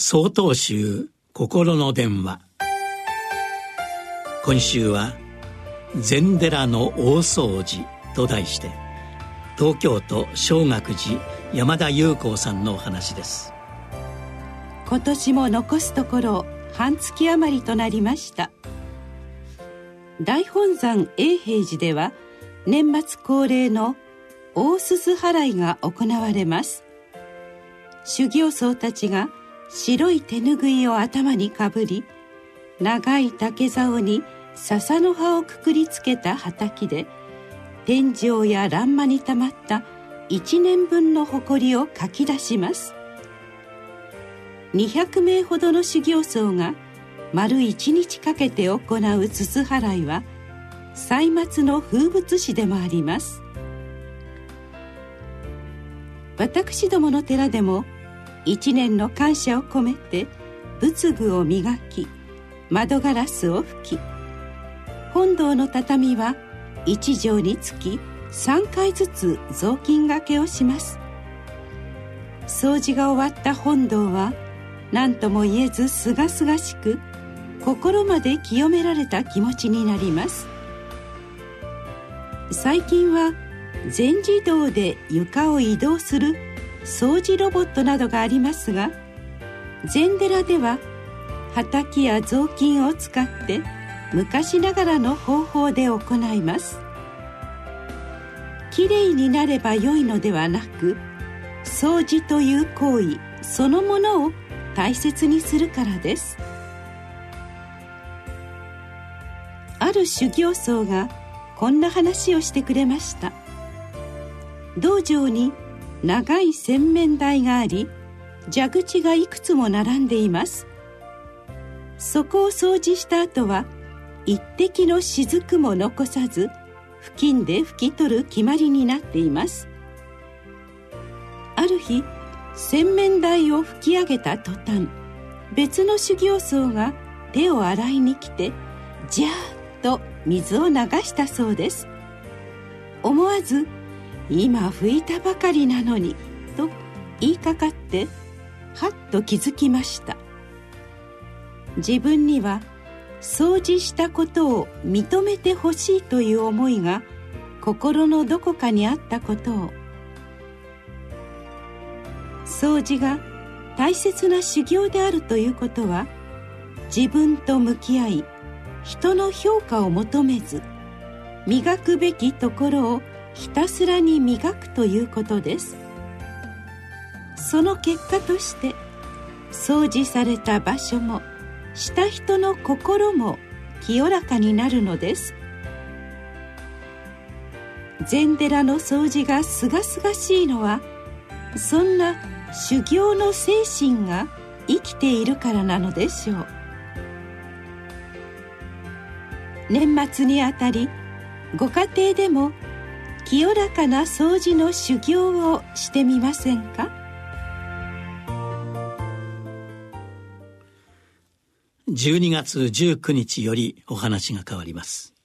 総統集心の電話。今週は「禅寺の大掃除」と題して東京都小学寺山田裕子さんのお話です。今年も残すところ半月余りとなりました。大本山永平寺では年末恒例の大鈴払いが行われます。修行僧たちが白い手ぬぐいを頭にかぶり長い竹竿に笹の葉をくくりつけた畑で天井や欄間にたまった1年分の埃をかき出します。200名ほどの修行僧が丸1日かけて行う筒払いは歳末の風物詩でもあります。私どもの寺でも一年の感謝を込めて仏具を磨き窓ガラスを拭き本堂の畳は一畳につき3回ずつ雑巾がけをします。掃除が終わった本堂は何とも言えずすがすがしく心まで清められた気持ちになります。最近は全自動で床を移動する掃除ロボットなどがありますが禅寺では畑や雑巾を使って昔ながらの方法で行います。きれいになれば良いのではなく掃除という行為そのものを大切にするからです。ある修行僧がこんな話をしてくれました。道場に長い洗面台があり蛇口がいくつも並んでいます。そこを掃除した後は一滴の雫も残さず布巾で拭き取る決まりになっています。ある日洗面台を拭き上げた途端別の修行僧が手を洗いに来てジャーッと水を流したそうです。思わず今拭いたばかりなのにと言いかかってはっと気づきました。自分には掃除したことを認めてほしいという思いが心のどこかにあったことを。掃除が大切な修行であるということは自分と向き合い人の評価を求めず磨くべきところをひたすらに磨くということです。その結果として掃除された場所もした人の心も清らかになるのです。禅寺の掃除がすがすがしいのはそんな修行の精神が生きているからなのでしょう。年末にあたりご家庭でも清らかな掃除の修行をしてみませんか？12月19日よりお話が変わります。